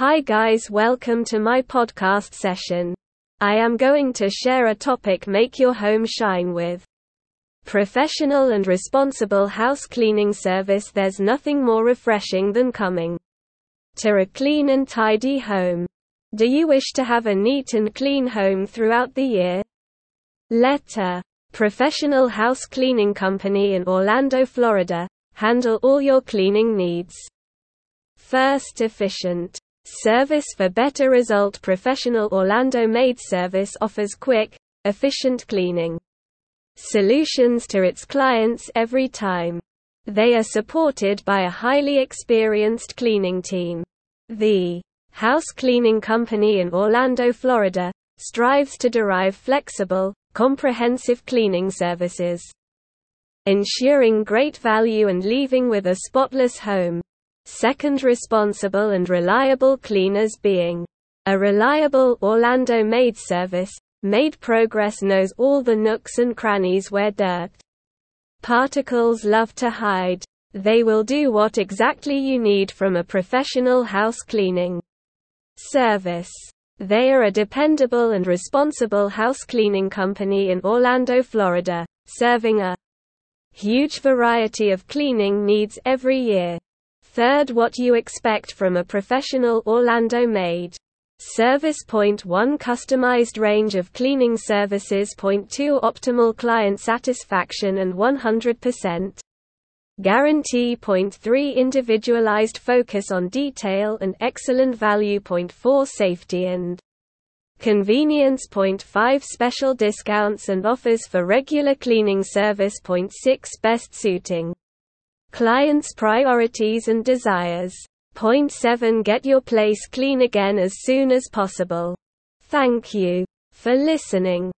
Hi guys, welcome to my podcast session. I am going to share a topic make your home shine with. Professional and responsible house cleaning service There's nothing more refreshing than coming to a clean and tidy home. Do you wish to have a neat and clean home throughout the year? Let a professional house cleaning company in Orlando, Florida, handle all your cleaning needs. First efficient Service for better result Professional Orlando Maid Service offers quick, efficient cleaning solutions to its clients every time. They are supported by a highly experienced cleaning team. The house cleaning company in Orlando, Florida, strives to derive flexible, comprehensive cleaning services, ensuring great value and leaving with a spotless home. Second responsible and reliable cleaners being a reliable Orlando maid service. Maid Progress knows all the nooks and crannies where dirt particles love to hide. They will do what exactly you need from a professional house cleaning service. They are a dependable and responsible house cleaning company in Orlando, Florida, serving a huge variety of cleaning needs every year. Third what you expect from a professional Orlando maid. Service Point 1 Customized range of cleaning services Point 2 Optimal client satisfaction and 100% guarantee Point 3 Individualized focus on detail and excellent value Point 4 Safety and convenience Point 5 Special discounts and offers for regular cleaning service Point 6 Best suiting Clients' priorities and desires. Point 7 Get your place clean again as soon as possible. Thank you for listening.